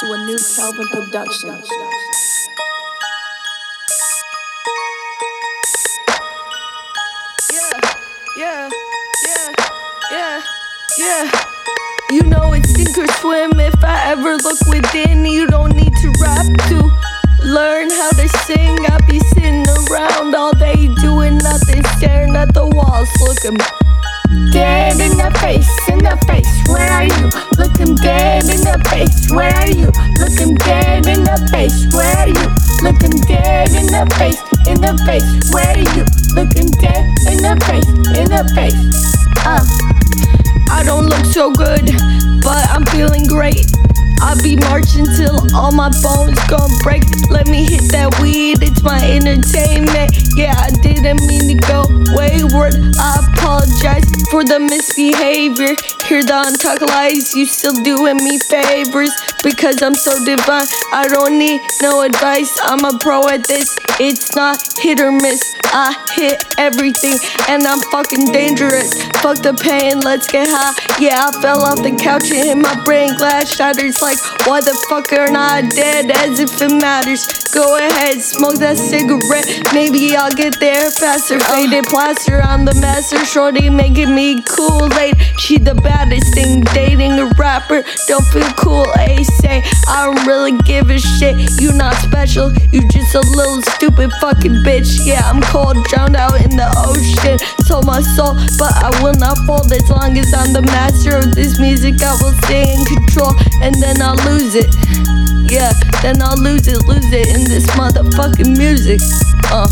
to a New Kelvin production. Yeah, yeah, yeah, yeah, yeah. You know it's sink or swim. If I ever look within, you don't need to rap to learn how to sing. I be sitting around all day doing nothing, staring at the walls, looking face. Where are you? Looking dead in the face. Where are you? Looking dead in the face, in the face. Where you? Looking dead in the face, in the face. Uh. I don't look so good, but I'm feeling great. I'll be marching till all my bones gon' break. Let me hit that weed, it's my entertainment. Yeah, I didn't mean to go wayward. I for the misbehavior. Hear the untucked lies, you still doing me favors because I'm so divine. I don't need no advice. I'm a pro at this. It's not hit or miss. I hit everything and I'm fucking dangerous. Fuck the pain, let's get high. Yeah, I fell off the couch and hit my brain glass shatters. Like, why the fuck are not dead as if it matters? Go ahead, smoke that cigarette. Maybe I'll get there faster. Faded plaster on the master. Shorty making me Kool Aid. She the baddest thing. Dating a rapper. Don't feel cool, A say. I don't really give a shit. You not special. You just a little stupid fucking bitch. Yeah, I'm cold, drowned out in the ocean. Sold my soul, but I will not fold as long as I'm the master of this music. I will stay in control, and then I'll lose it. Yeah, then I'll lose it, lose it in this motherfucking music. Uh.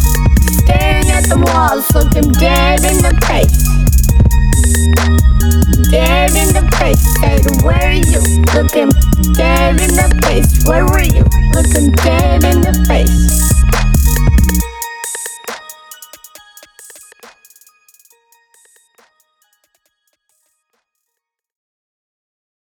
Staring at the walls, looking dead in the face. Where are you? Looking dead in the face, where you?